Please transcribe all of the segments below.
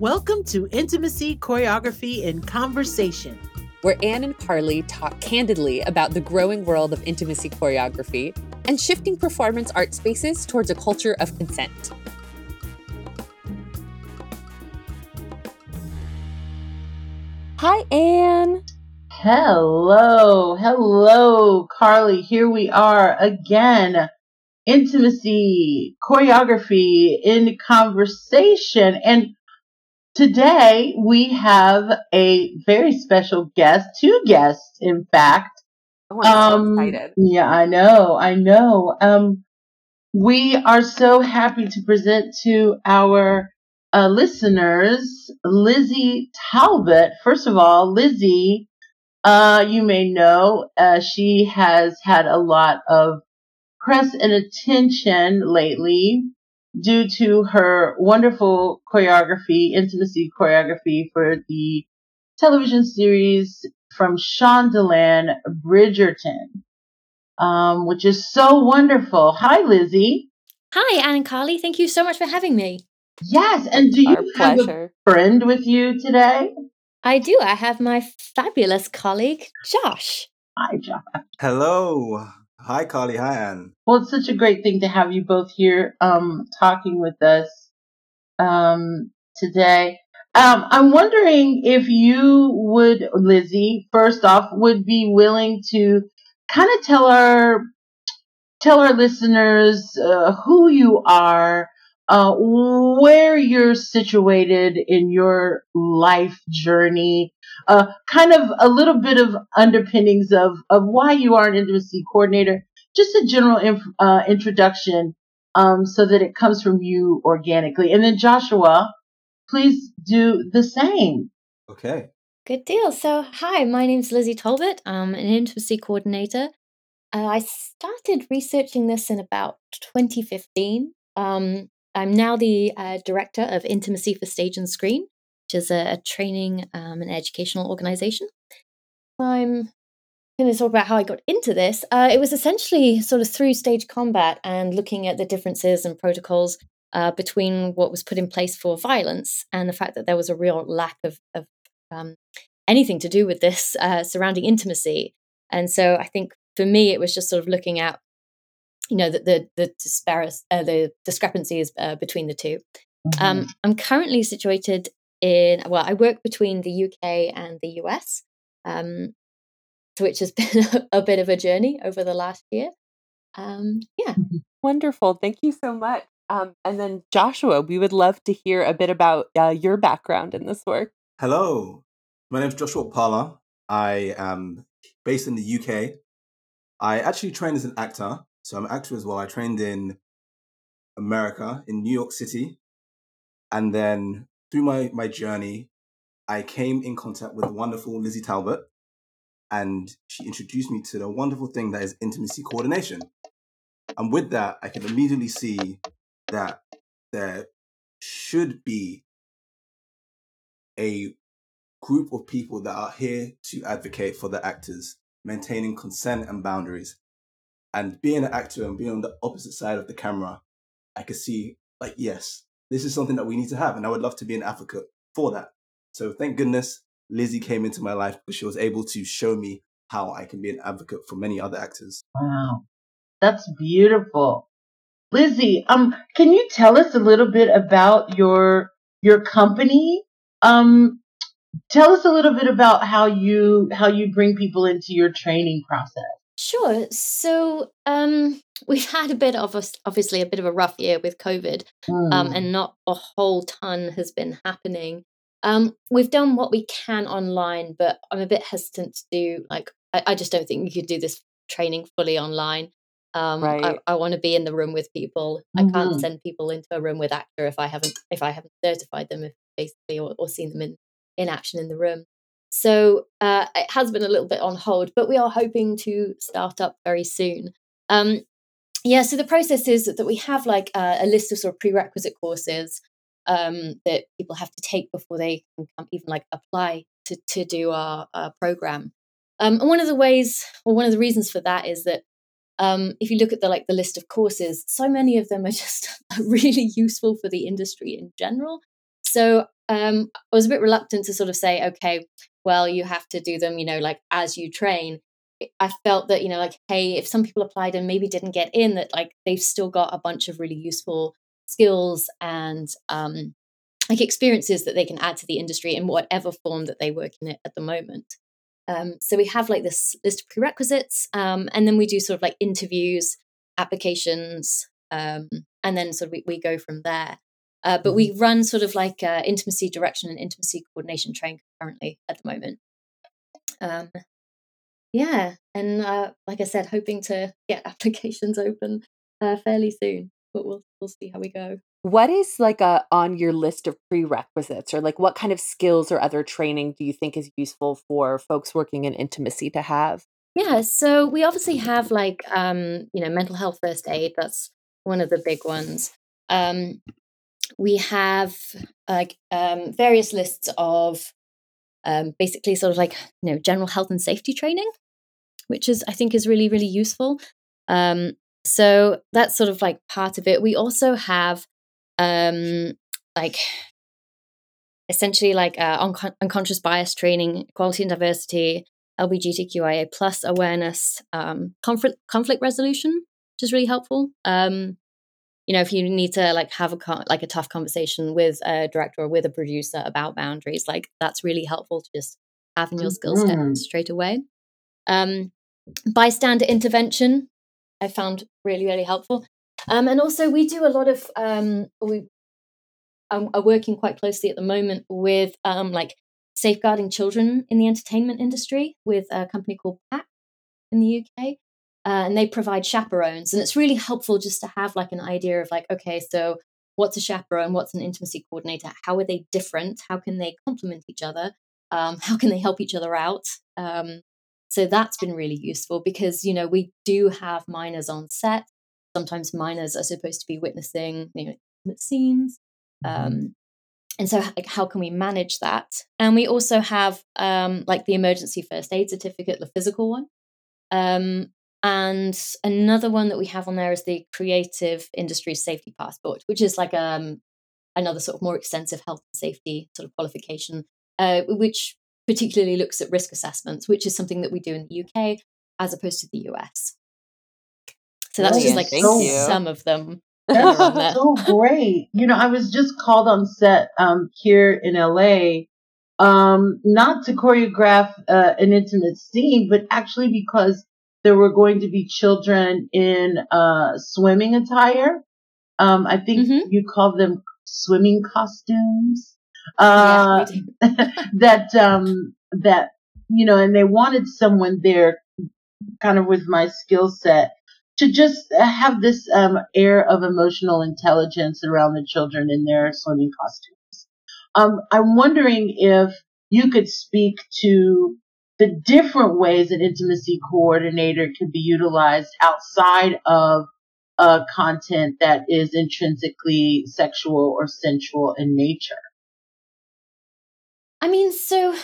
Welcome to Intimacy Choreography in Conversation, where Anne and Carly talk candidly about the growing world of intimacy choreography and shifting performance art spaces towards a culture of consent. Hi, Anne. Hello, hello, Carly. Here we are again. Intimacy, choreography in conversation. And Today we have a very special guest, two guests, in fact. Oh, I'm um, so excited. Yeah, I know, I know. Um, we are so happy to present to our uh, listeners Lizzy Talbot. First of all, Lizzy, uh, you may know, uh, she has had a lot of press and attention lately due to her wonderful choreography, intimacy choreography for the television series from Shondaland Bridgerton, um, which is so wonderful. Hi, Lizzy. Hi, Anne and Carly. Thank you so much for having me. Yes, and do you Our have pleasure. a friend with you today? I do. I have my fabulous colleague, Josh. Hi, Josh. Hello. Hi, Carly. Hi, Anne. Well, it's such a great thing to have you both here um, talking with us um, today. Um, I'm wondering if you would, Lizzy, first off, would be willing to kind of tell our tell our listeners uh, who you are, uh, where you're situated in your life journey, uh, kind of a little bit of underpinnings of, of why you are an intimacy coordinator, just a general inf- uh, introduction um, so that it comes from you organically. And then Joshua, please do the same. Okay. Good deal. So, hi, my name's Lizzy Talbot. I'm an intimacy coordinator. Uh, I started researching this in about 2015. Um, I'm now the uh, director of Intimacy for Stage and Screen, which is a, a training um, and educational organization. I'm going to talk about how I got into this. Uh, it was essentially sort of through stage combat and looking at the differences and protocols uh, between what was put in place for violence and the fact that there was a real lack of, of um, anything to do with this uh, surrounding intimacy. And so I think for me, it was just sort of looking at you know the the the, disparis- uh, the discrepancies uh, between the 2 mm-hmm. um, I'm currently situated in well, I work between the UK and the US, um, which has been a bit of a journey over the last year. Um, yeah, mm-hmm. wonderful. Thank you so much. Um, and then Joshua, we would love to hear a bit about uh, your background in this work. Hello, my name is Joshua Parla. I am based in the UK. I actually trained as an actor so I'm an actor as well. I trained in America, in New York City. And then through my, my journey, I came in contact with the wonderful Lizzy Talbot. And she introduced me to the wonderful thing that is intimacy coordination. And with that, I can immediately see that there should be a group of people that are here to advocate for the actors, maintaining consent and boundaries. And being an actor and being on the opposite side of the camera, I could see, like, yes, this is something that we need to have. And I would love to be an advocate for that. So thank goodness Lizzy came into my life because she was able to show me how I can be an advocate for many other actors. Wow. That's beautiful. Lizzy, um, can you tell us a little bit about your your company? Um, tell us a little bit about how you how you bring people into your training process. Sure. So um, we've had a bit of a, obviously a bit of a rough year with COVID, mm. um, and not a whole ton has been happening. Um, we've done what we can online, but I'm a bit hesitant to do like I, I just don't think you could do this training fully online. Um, right. I, I want to be in the room with people. Mm-hmm. I can't mm-hmm. send people into a room with actor if I haven't if I haven't certified them, if basically, or, or seen them in in action in the room. So uh, it has been a little bit on hold, but we are hoping to start up very soon. Um, yeah, so the process is that we have like a, a list of sort of prerequisite courses um, that people have to take before they can even like apply to, to do our, our program. Um, and one of the ways, or one of the reasons for that is that um, if you look at the like the list of courses, so many of them are just really useful for the industry in general. So um, I was a bit reluctant to sort of say, okay, well, you have to do them, you know, like as you train. I felt that, you know, like, hey, if some people applied and maybe didn't get in, that like they've still got a bunch of really useful skills and um, like experiences that they can add to the industry in whatever form that they work in it at the moment. Um, so we have like this list of prerequisites, um, and then we do sort of like interviews, applications, um, and then sort of we, we go from there. Uh, but we mm-hmm. run sort of like uh, intimacy direction and intimacy coordination train currently at the moment. Um, yeah, and uh, like I said, hoping to get applications open uh, fairly soon, but we'll we'll see how we go. What is like a on your list of prerequisites, or like what kind of skills or other training do you think is useful for folks working in intimacy to have? Yeah, so we obviously have like um, you know mental health first aid. That's one of the big ones. Um, we have like um, various lists of um, basically sort of like you know general health and safety training, which is I think is really really useful. Um, so that's sort of like part of it. We also have um, like essentially like uh, un- unconscious bias training, equality and diversity, LGBTQIA plus awareness, um, conflict conflict resolution, which is really helpful. Um, you know, if you need to like have a like a tough conversation with a director or with a producer about boundaries, like that's really helpful to just have in your skill set mm-hmm. straight away. Um, bystander intervention, I found really really helpful. Um, and also, we do a lot of um, we um, are working quite closely at the moment with um, like safeguarding children in the entertainment industry with a company called PAC in the UK. Uh, and they provide chaperones, and it's really helpful just to have like an idea of like, okay, so what's a chaperone? What's an intimacy coordinator? How are they different? How can they complement each other? Um, how can they help each other out? Um, so that's been really useful because you know we do have minors on set sometimes minors are supposed to be witnessing you know scenes mm-hmm. um, and so like how can we manage that and we also have um, like the emergency first aid certificate the physical one um, and another one that we have on there is the creative industry safety passport which is like um, another sort of more extensive health and safety sort of qualification uh, which particularly looks at risk assessments which is something that we do in the uk as opposed to the us so that's just like so, some of them. That's so great. You know, I was just called on set um, here in LA, um, not to choreograph uh, an intimate scene, but actually because there were going to be children in uh, swimming attire. Um, I think mm-hmm. you call them swimming costumes. Uh, yeah, that um, that you know, and they wanted someone there, kind of with my skill set to just have this um, air of emotional intelligence around the children in their swimming costumes. Um, I'm wondering if you could speak to the different ways an intimacy coordinator can be utilized outside of uh, content that is intrinsically sexual or sensual in nature. I mean, so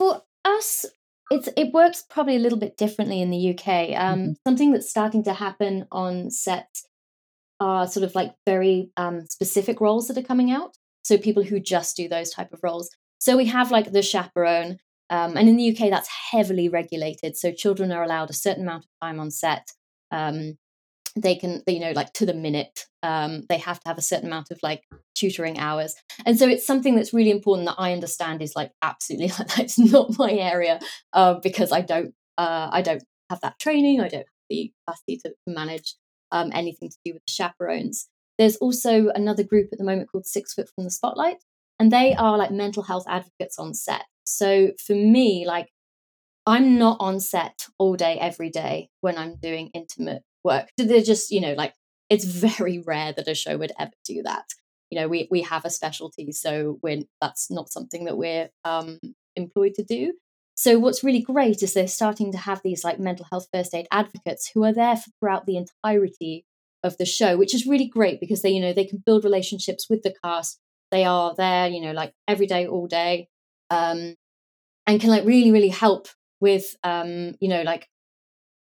for us, it's it works probably a little bit differently in the UK. Um, mm-hmm. Something that's starting to happen on set are sort of like very um, specific roles that are coming out. So people who just do those type of roles. So we have like the chaperone, um, and in the UK that's heavily regulated. So children are allowed a certain amount of time on set. Um, they can you know like to the minute um, they have to have a certain amount of like tutoring hours and so it's something that's really important that i understand is like absolutely like that's not my area uh, because i don't uh, i don't have that training i don't have the capacity to manage um, anything to do with the chaperones there's also another group at the moment called six foot from the spotlight and they are like mental health advocates on set so for me like i'm not on set all day every day when i'm doing intimate work. They're just, you know, like it's very rare that a show would ever do that. You know, we we have a specialty, so we're that's not something that we're um, employed to do. So what's really great is they're starting to have these like mental health first aid advocates who are there throughout the entirety of the show, which is really great because they, you know, they can build relationships with the cast. They are there, you know, like every day, all day, um, and can like really, really help with, um, you know, like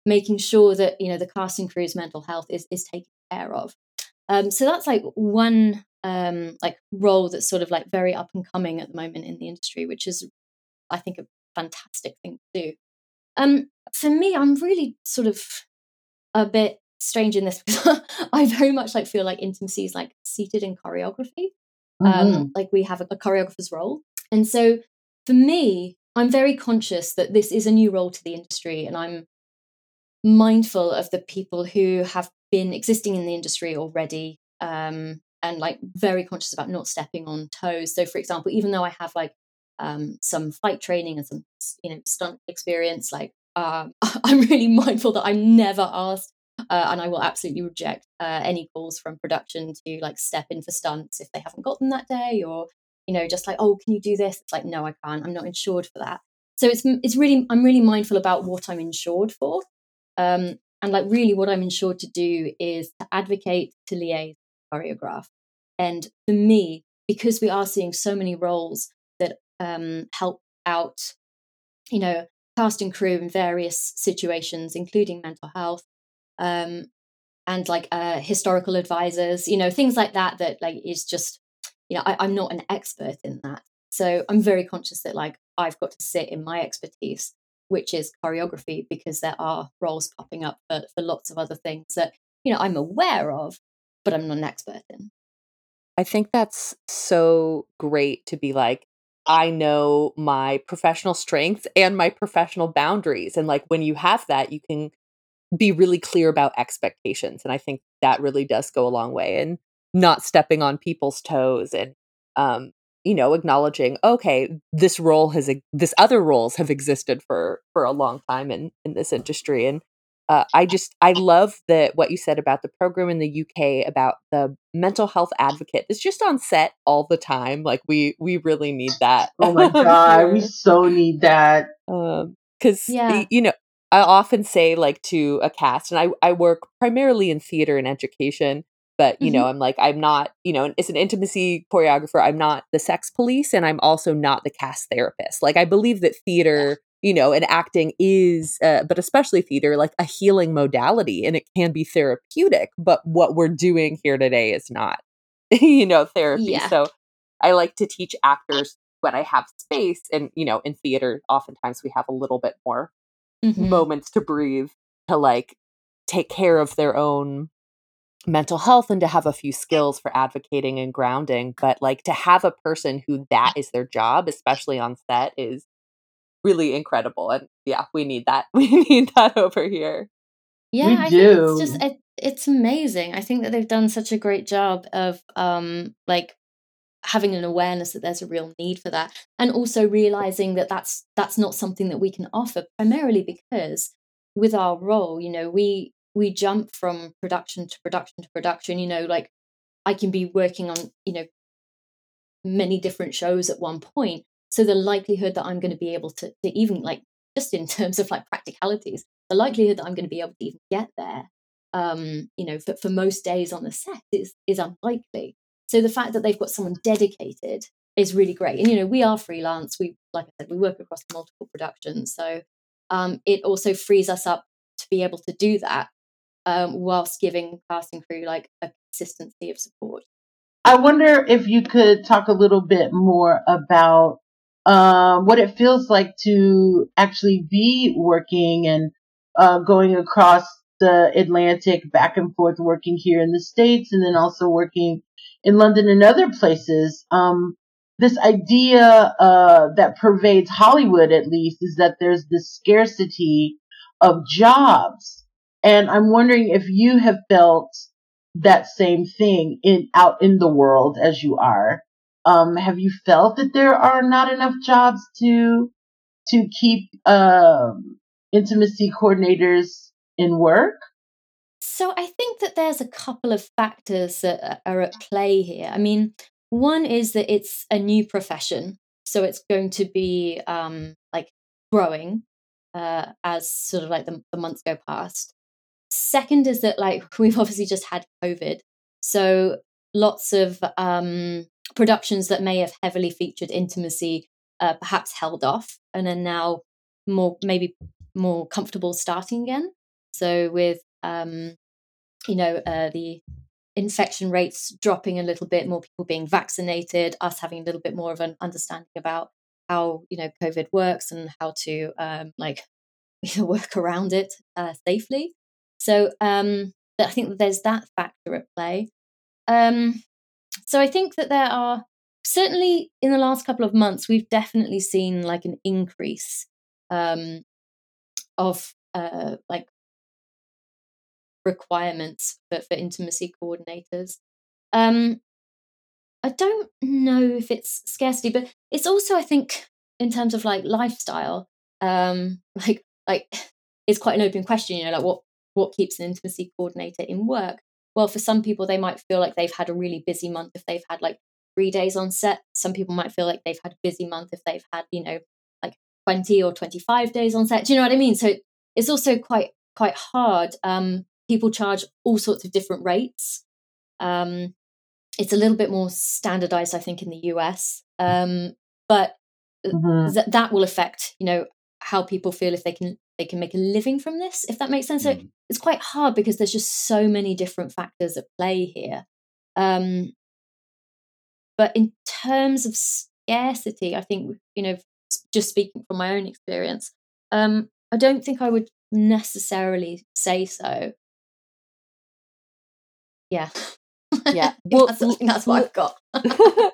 making sure that you know the cast and crew's mental health is is taken care of. Um, so that's like one um, like role that's sort of like very up and coming at the moment in the industry, which is I think a fantastic thing to do. Um, for me, I'm really sort of a bit strange in this because I very much like feel like intimacy is like seated in choreography. Um, mm-hmm. Um, like we have a, a choreographer's role, and so for me, I'm very conscious that this is a new role to the industry, and I'm mindful of the people who have been existing in the industry already um, and like very conscious about not stepping on toes. So, for example, even though I have like um, some fight training and some you know stunt experience, like uh, I'm really mindful that I'm never asked, uh, and I will absolutely reject uh, any calls from production to like step in for stunts if they haven't got them that day, or you know just like oh can you do this? It's like no I can't. I'm not insured for that. So it's it's really I'm really mindful about what I'm insured for. Um, and like really what I'm insured to do is to advocate, to liaise, choreograph. And for me, because we are seeing so many roles that um, help out, you know, cast and crew in various situations, including mental health, um, and like uh, historical advisors, you know, things like that. That like is just, you know, I, I'm not an expert in that, so I'm very conscious that like I've got to sit in my expertise which is choreography, because there are roles popping up for, for lots of other things that, you know, I'm aware of, but I'm not an expert in. I think that's so great to be like, I know my professional strengths and my professional boundaries. And like when you have that, you can be really clear about expectations. And I think that really does go a long way and not stepping on people's toes and um, you know acknowledging okay this role has this other roles have existed for for a long time in in this industry. And uh, i just i love that what you said about the program in the uk about the mental health advocate it's just on set all the time like we we really need that. Oh my god we so need that. Because um, yeah. you know i often say like to a cast and i i work primarily in theater and education but you mm-hmm. know i'm like i'm not you know it's an intimacy choreographer i'm not the sex police and i'm also not the cast therapist like i believe that theater you know and acting is uh, but especially theater like a healing modality and it can be therapeutic but what we're doing here today is not you know therapy yeah. so i like to teach actors when i have space and you know in theater oftentimes we have a little bit more mm-hmm. moments to breathe to like take care of their own mental health and to have a few skills for advocating and grounding but like to have a person who that is their job especially on set is really incredible and yeah we need that we need that over here yeah we I do. think it's just it, it's amazing i think that they've done such a great job of um like having an awareness that there's a real need for that and also realizing that that's that's not something that we can offer primarily because with our role you know we we jump from production to production to production you know like i can be working on you know many different shows at one point. So the likelihood that i'm going to be able to, to even like just in terms of like practicalities the likelihood that i'm going to be able to even get there um you know for, for most days on the set is is unlikely. So the fact that they've got someone dedicated is really great. And you know we are freelance. We like i said we work across multiple productions. So um, it also frees us up to be able to do that um, whilst giving casting crew like a consistency of support. I wonder if you could talk a little bit more about uh, what it feels like to actually be working and uh, going across the Atlantic back and forth, working here in the States and then also working in London and other places. Um, this idea uh, that pervades Hollywood, at least, is that there's this scarcity of jobs and I'm wondering if you have felt that same thing in out in the world as you are. Um, have you felt that there are not enough jobs to to keep um, intimacy coordinators in work? So I think that there's a couple of factors that are at play here. I mean, one is that it's a new profession, so it's going to be um, like growing uh, as sort of like the, the months go past. Second is that like we've obviously just had COVID, so lots of um, productions that may have heavily featured intimacy uh, perhaps held off and are now more maybe more comfortable starting again. So with um, you know uh, the infection rates dropping a little bit, more people being vaccinated, us having a little bit more of an understanding about how you know COVID works and how to um, like work around it uh, safely. So um, I think there's that factor at play. Um, so I think that there are certainly in the last couple of months we've definitely seen like an increase um, of uh, like requirements for, for intimacy coordinators. Um, I don't know if it's scarcity, but it's also, I think, in terms of like lifestyle, um, like like it's quite an open question, you know, like what what keeps an intimacy coordinator in work? Well, for some people, they might feel like they've had a really busy month if they've had like three days on set. Some people might feel like they've had a busy month if they've had, you know, like 20 or 25 days on set. Do you know what I mean? So it's also quite quite hard. Um, people charge all sorts of different rates. Um, it's a little bit more standardized, I think, in the US. Um, but mm-hmm. th- that will affect, you know, how people feel if they can they can make a living from this, if that makes sense. Mm. So it's quite hard because there's just so many different factors at play here. Um, but in terms of scarcity, I think you know, just speaking from my own experience, um, I don't think I would necessarily say so yeah. Yeah. well, that's, that's what I've got.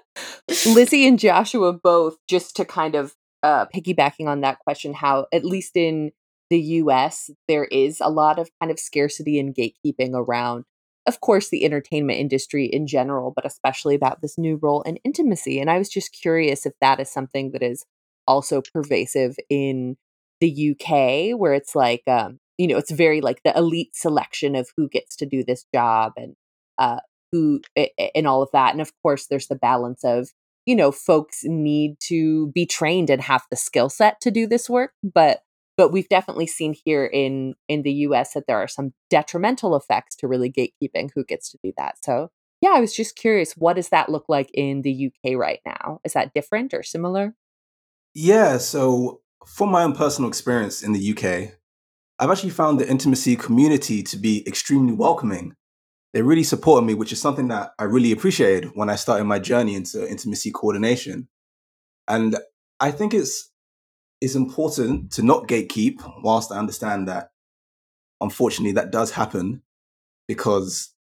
Lizzy and Joshua both, just to kind of uh, piggybacking on that question, how at least in the US, there is a lot of kind of scarcity and gatekeeping around, of course, the entertainment industry in general, but especially about this new role in intimacy. And I was just curious if that is something that is also pervasive in the UK, where it's like, um, you know, it's very like the elite selection of who gets to do this job and uh, who and all of that. And of course, there's the balance of you know folks need to be trained and have the skill set to do this work, but but we've definitely seen here in in the US that there are some detrimental effects to really gatekeeping who gets to do that. So yeah, I was just curious, what does that look like in the UK right now? Is that different or similar? Yeah, so from my own personal experience in the UK, I've actually found the intimacy community to be extremely welcoming they really supported me, which is something that I really appreciated when I started my journey into intimacy coordination. And I think it's it's important to not gatekeep, whilst I understand that unfortunately that does happen because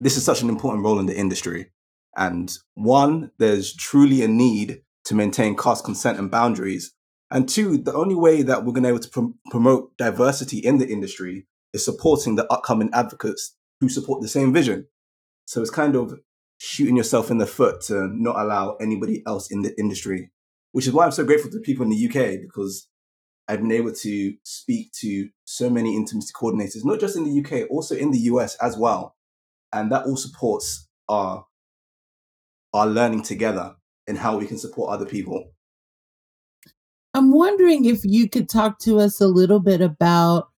this is such an important role in the industry. And one, there's truly a need to maintain cast consent and boundaries. And two, the only way that we're going to be able to prom- promote diversity in the industry is supporting the upcoming advocates who support the same vision. So it's kind of shooting yourself in the foot to not allow anybody else in the industry, which is why I'm so grateful to people in the UK because I've been able to speak to so many intimacy coordinators, not just in the UK, also in the US as well. And that all supports our our learning together and how we can support other people. I'm wondering if you could talk to us a little bit about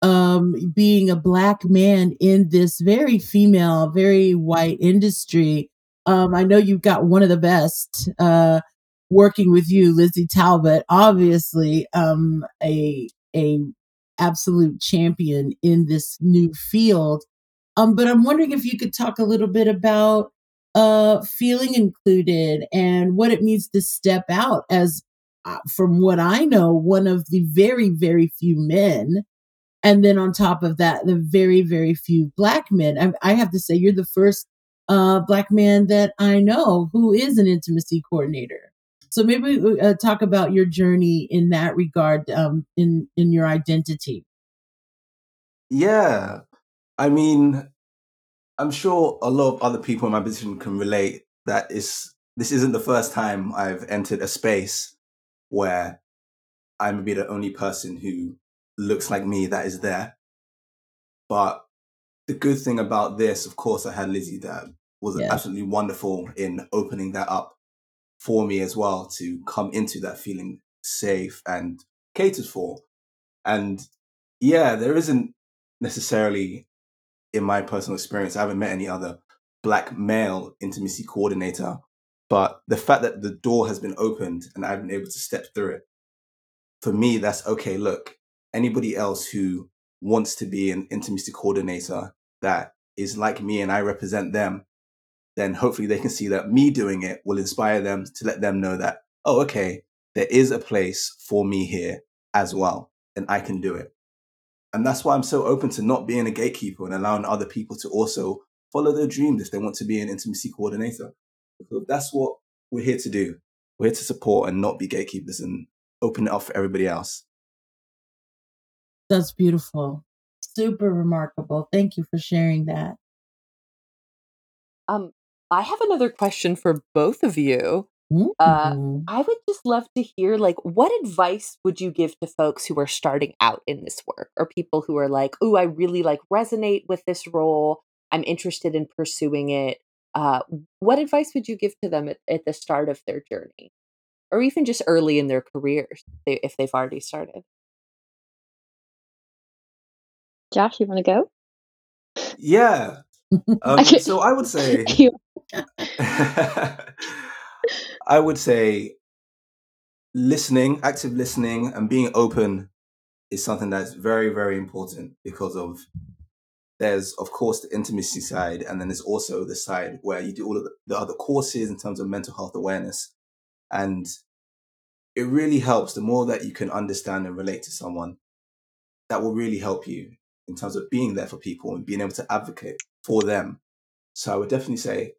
um, being a black man in this very female, very white industry. Um, I know you've got one of the best uh, working with you, Lizzy Talbot. Obviously, um, a a absolute champion in this new field. Um, but I'm wondering if you could talk a little bit about uh, feeling included and what it means to step out as, uh, from what I know, one of the very, very few men and then on top of that, the very, very few black men. I, I have to say, you're the first uh, black man that I know who is an intimacy coordinator. So maybe uh, talk about your journey in that regard, um, in in your identity. Yeah, I mean, I'm sure a lot of other people in my position can relate. That is, this isn't the first time I've entered a space where I may be the only person who looks like me that is there. But the good thing about this, of course, I had Lizzy that was yeah. absolutely wonderful in opening that up for me as well to come into that feeling safe and catered for. And yeah, there isn't necessarily, in my personal experience, I haven't met any other black male intimacy coordinator. But the fact that the door has been opened and I've been able to step through it, for me, that's okay. Look, anybody else who wants to be an intimacy coordinator that is like me and I represent them, then hopefully they can see that me doing it will inspire them to let them know that, oh, okay, there is a place for me here as well, and I can do it. And that's why I'm so open to not being a gatekeeper and allowing other people to also follow their dreams if they want to be an intimacy coordinator. Because that's what we're here to do. We're here to support and not be gatekeepers and open it up for everybody else. That's beautiful. Super remarkable. Thank you for sharing that. Um, I have another question for both of you. Uh. I would just love to hear, like, what advice would you give to folks who are starting out in this work, or people who are like, "Oh, I really like resonate with this role. I'm interested in pursuing it." Uh, what advice would you give to them at, at the start of their journey, or even just early in their careers if they've already started? Josh, you want to go? Yeah. Um, so I would say, I would say, listening, active listening, and being open is something that's very, very important because of there's of course the intimacy side, and then there's also the side where you do all of the, the other courses in terms of mental health awareness, and it really helps the more that you can understand and relate to someone. That will really help you in terms of being there for people and being able to advocate for them. So I would definitely say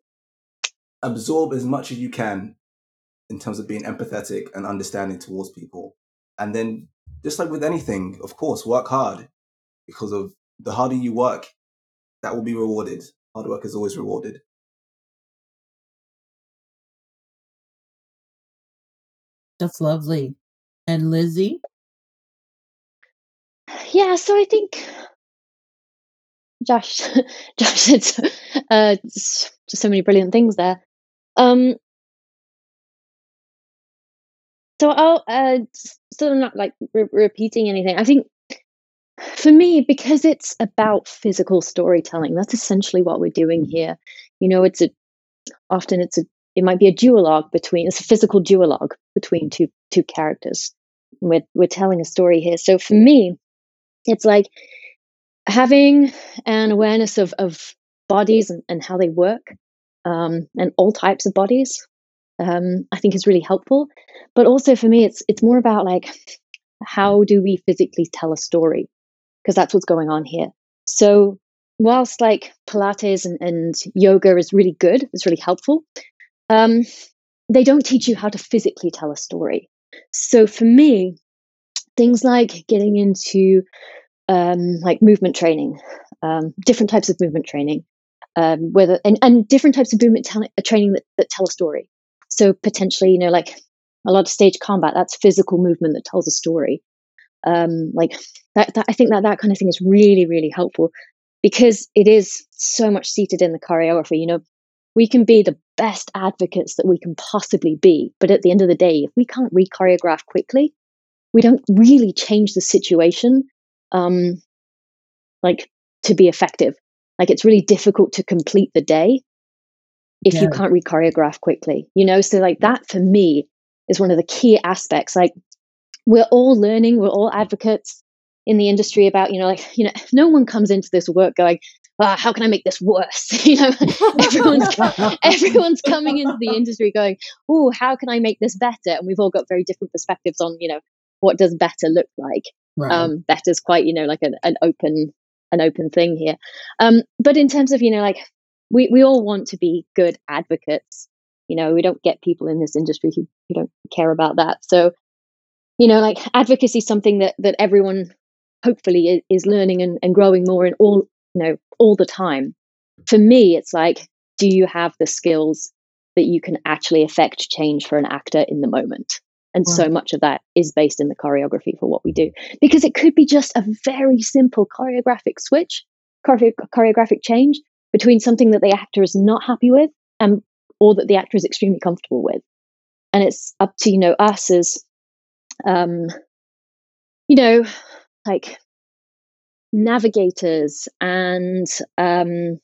absorb as much as you can in terms of being empathetic and understanding towards people. And then, just like with anything, of course, work hard because of the harder you work, that will be rewarded. Hard work is always rewarded. That's lovely. And Lizzy? Yeah, so I think Josh, Josh said uh, just so many brilliant things there. Um, so I'll uh, still not like re- repeating anything. I think for me, because it's about physical storytelling, that's essentially what we're doing here. You know, it's a often it's a it might be a duologue between it's a physical duologue between two two characters. We're we're telling a story here. So for me, it's like having an awareness of, of bodies and, and how they work um, and all types of bodies um, i think is really helpful. But also for me it's it's more about like how do we physically tell a story? Because that's what's going on here. So whilst like pilates and, and yoga is really good it's really helpful um, they don't teach you how to physically tell a story. So for me things like getting into um, like movement training, um, different types of movement training, um, whether and, and different types of movement uh, training that, that tell a story. So potentially, you know, like a lot of stage combat, that's physical movement that tells a story. Um, like that, that, I think that that kind of thing is really, really helpful because it is so much seated in the choreography. You know, we can be the best advocates that we can possibly be, but at the end of the day, if we can't re-choreograph quickly, we don't really change the situation um, like to be effective. Like it's really difficult to complete the day if yeah. you can't re-choreograph quickly. You know, so like that for me is one of the key aspects. Like we're all learning, we're all advocates in the industry about, you know, like, you know, no one comes into this work going, ah, how can I make this worse? you know, everyone's everyone's coming into the industry going, oh, how can I make this better? And we've all got very different perspectives on, you know, what does better look like. Right. Um, better's quite, you know, like an, an open an open thing here. Um, but in terms of, you know, like we, we all want to be good advocates. You know, we don't get people in this industry who, who don't care about that. So, you know, like advocacy is something that that everyone hopefully is, is learning and, and growing more in all, you know, all the time. For me, it's like, do you have the skills that you can actually affect change for an actor in the moment? And wow. so much of that is based in the choreography for what we do. Because it could be just a very simple choreographic switch, chore- choreographic change between something that the actor is not happy with and or that the actor is extremely comfortable with. And it's up to, you know, us as um, you know, like navigators and um,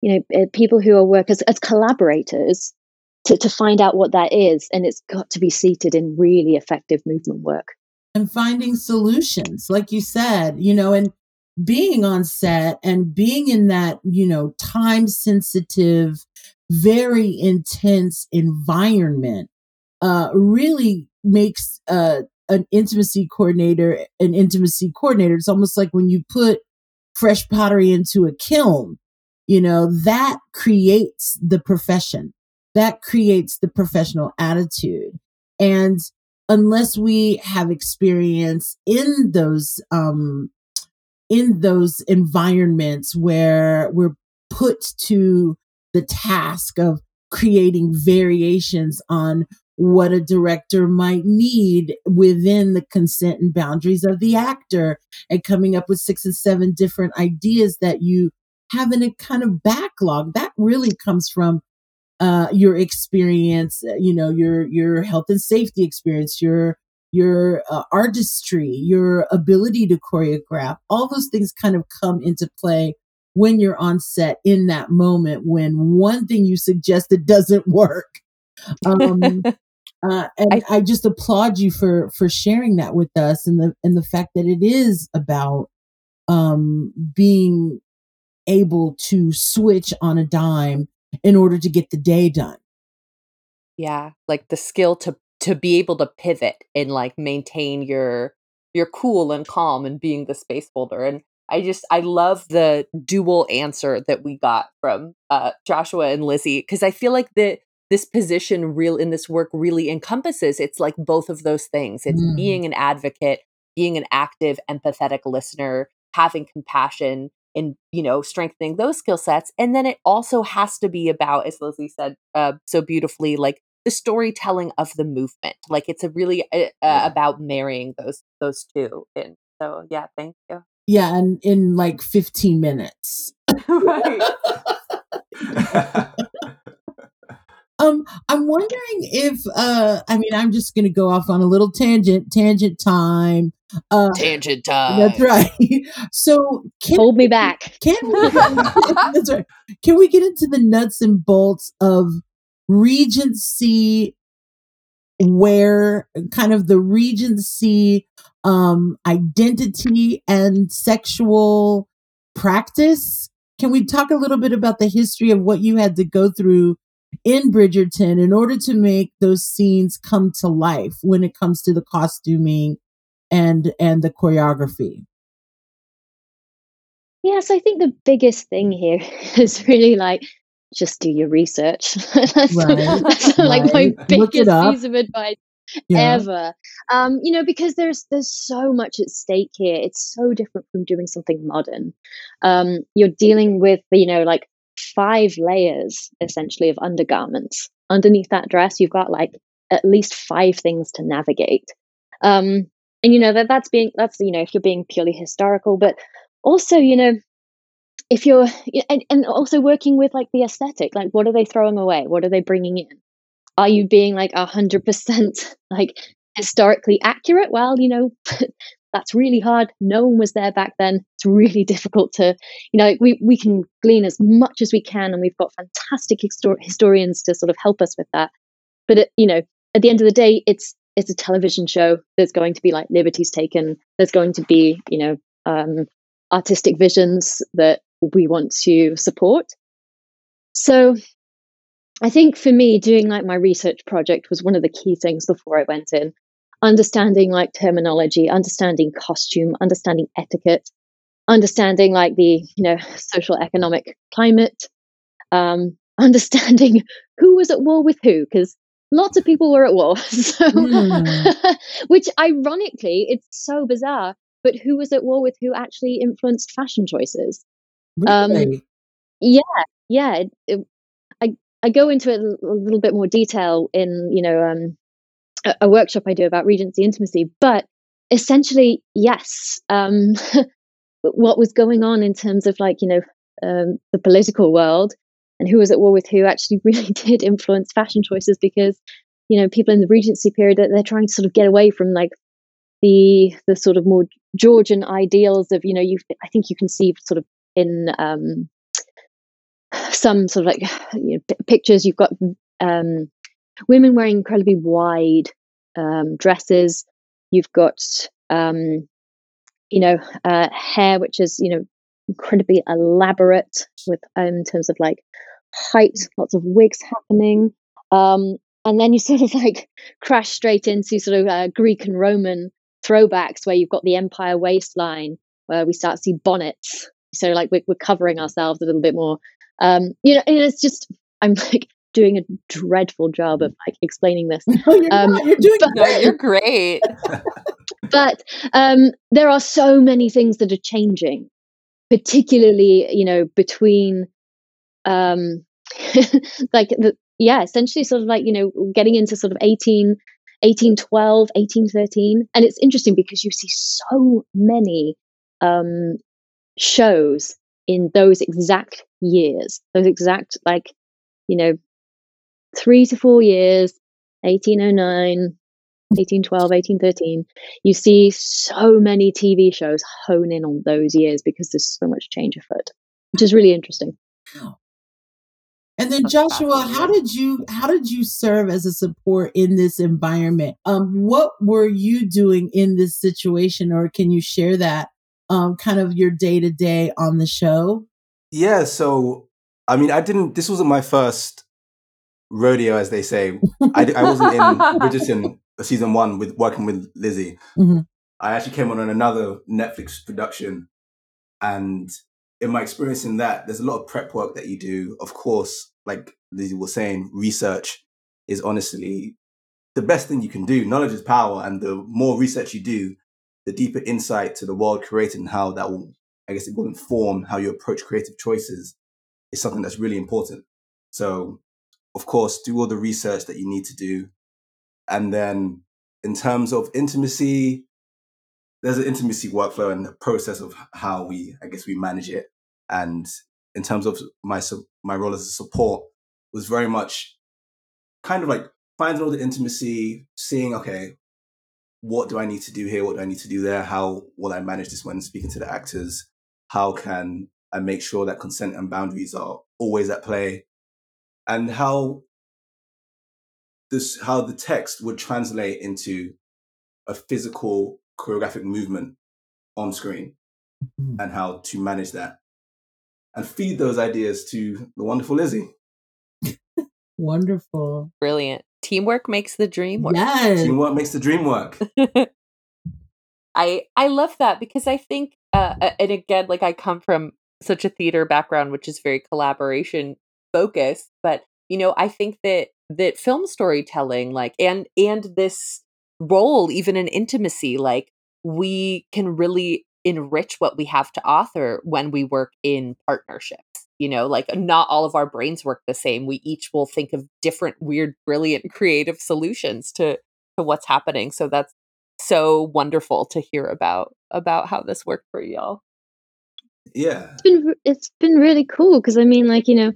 you know, eh, people who are workers as collaborators to, to find out what that is. And it's got to be seated in really effective movement work. And finding solutions, like you said, you know, and being on set and being in that, you know, time sensitive, very intense environment uh, really makes uh, an intimacy coordinator an intimacy coordinator. It's almost like when you put fresh pottery into a kiln, you know, that creates the profession, that creates the professional attitude. And unless we have experience in those um, in those environments where we're put to the task of creating variations on what a director might need within the consent and boundaries of the actor and coming up with six and seven different ideas that you have in a kind of backlog that really comes from uh, your experience you know your your health and safety experience your your uh, artistry, your ability to choreograph, all those things kind of come into play when you're on set in that moment when one thing you suggested doesn't work. Um, uh, and I, I, just applaud you for for sharing that with us and the and the fact that it is about um, being able to switch on a dime in order to get the day done. Yeah, like the skill to to be able to pivot and like maintain your your cool and calm and being the space holder and i just i love the dual answer that we got from uh, joshua and lizzy because i feel like the this position real in this work really encompasses it's like both of those things it's mm. being an advocate being an active empathetic listener having compassion and you know strengthening those skill sets and then it also has to be about as lizzy said uh, so beautifully like the storytelling of the movement. Like it's a really uh, uh, yeah. about marrying those those two. And so yeah, thank you. Yeah, and in like 15 minutes. right. um, I'm wondering if uh I mean I'm just gonna go off on a little tangent, tangent time. Uh, tangent time. That's right. So can, hold me back. Can we, that's right. Can we get into the nuts and bolts of Regency where kind of the Regency um, identity and sexual practice. Can we talk a little bit about the history of what you had to go through in Bridgerton in order to make those scenes come to life when it comes to the costuming and and the choreography? Yes, I think the biggest thing here is really like just do your research. that's, right. that's right. like my biggest piece of advice yeah. ever. Um, you know, because there's there's so much at stake here. It's so different from doing something modern. Um, you're dealing with you know like five layers essentially of undergarments underneath that dress. You've got like at least five things to navigate. Um, and you know that that's being that's you know if you're being purely historical, but also you know if you're and, and also working with like the aesthetic like what are they throwing away? What are they bringing in? Are you being like a hundred percent like historically accurate? Well you know that's really hard. No one was there back then. It's really difficult to you know we, we can glean as much as we can and we've got fantastic histor- historians to sort of help us with that. But it, you know at the end of the day it's it's a television show there's going to be like liberties taken there's going to be you know um, artistic visions that we want to support. So I think for me, doing like my research project was one of the key things before I went in. Understanding like terminology, understanding costume, understanding etiquette, understanding like the you know social economic climate, um, understanding who was at war with who, because lots of people were at war. So, mm. which ironically, it's so bizarre. But who was at war with who actually influenced fashion choices? Um, really? Um, yeah, yeah. It, it, I I go into it a little bit more detail in you know um, a, a, workshop I do about Regency intimacy, but essentially, yes. Um, what was going on in terms of like you know um, the political world and who was at war with who actually really did influence fashion choices because you know people in the Regency period they're trying to sort of get away from like the the sort of more Georgian ideals of you know you I think you can see sort of in um, some sort of like you know, pictures, you've got um, women wearing incredibly wide um, dresses. You've got um, you know, uh, hair which is you know incredibly elaborate with um, in terms of like height, lots of wigs happening. Um, and then you sort of like crash straight into sort of uh, Greek and Roman throwbacks where you've got the empire waistline where we start to see bonnets. So like we're, we're covering ourselves a little bit more. Um, you know, and it's just I'm like doing a dreadful job of like explaining this. No, you're um, not. You're doing but, no, you're great. but um, there are so many things that are changing, particularly you know between um, like the yeah essentially sort of like you know getting into sort of 18 1812 1813 and it's interesting because you see so many um, shows in those exact years those exact like you know three to four years 1809 1812 1813 you see so many tv shows hone in on those years because there's so much change afoot which is really interesting and then Joshua, how did you how did you serve as a support in this environment? Um, what were you doing in this situation, or can you share that um, kind of your day to day on the show? Yeah, so I mean, I didn't. This wasn't my first rodeo, as they say. I, I wasn't in Bridgerton season one with working with Lizzy. Mm-hmm. I actually came on another Netflix production, and in my experience in that, there's a lot of prep work that you do. Of course, like Lizzy was saying, research is honestly the best thing you can do. Knowledge is power, and the more research you do, the deeper insight to the world created and how that will, I guess, it will inform how you approach creative choices is something that's really important. So, of course, do all the research that you need to do. And then in terms of intimacy, there's an intimacy workflow and the process of how we, I guess, we manage it. And in terms of my my role as a support, was very much kind of like finding all the intimacy, seeing okay, what do I need to do here? What do I need to do there? How will I manage this when speaking to the actors? How can I make sure that consent and boundaries are always at play? And how this how the text would translate into a physical choreographic movement on screen mm-hmm. and how to manage that and feed those ideas to the wonderful Lizzy. Wonderful. Brilliant. Teamwork makes the dream work. Yes. Teamwork makes the dream work. I I love that because I think uh, and again like I come from such a theater background which is very collaboration focused but you know I think that that film storytelling like and and this role even in intimacy like we can really enrich what we have to author when we work in partnerships you know like not all of our brains work the same. We each will think of different weird brilliant creative solutions to to what's happening. So that's so wonderful to hear about about how this worked for y'all. Yeah. It's been it's been really cool because i mean like you know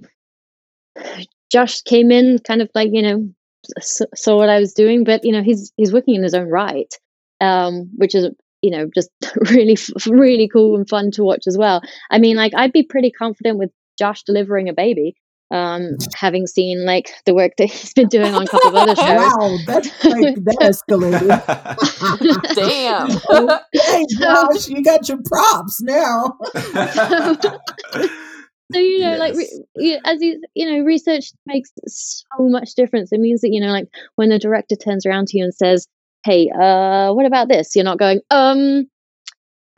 josh came in kind of like you know saw what i was doing but you know he's he's working in his own right um which is you know just really really cool and fun to watch as well. I mean like i'd be pretty confident with josh delivering a baby um having seen like the work that he's been doing on a couple of other shows. wow that's like that escalated damn hey josh you got your props now. So you know yes. like re- as you you know research makes so much difference. It means that you know like when the director turns around to you and says hey, uh, what about this? You're not going, um,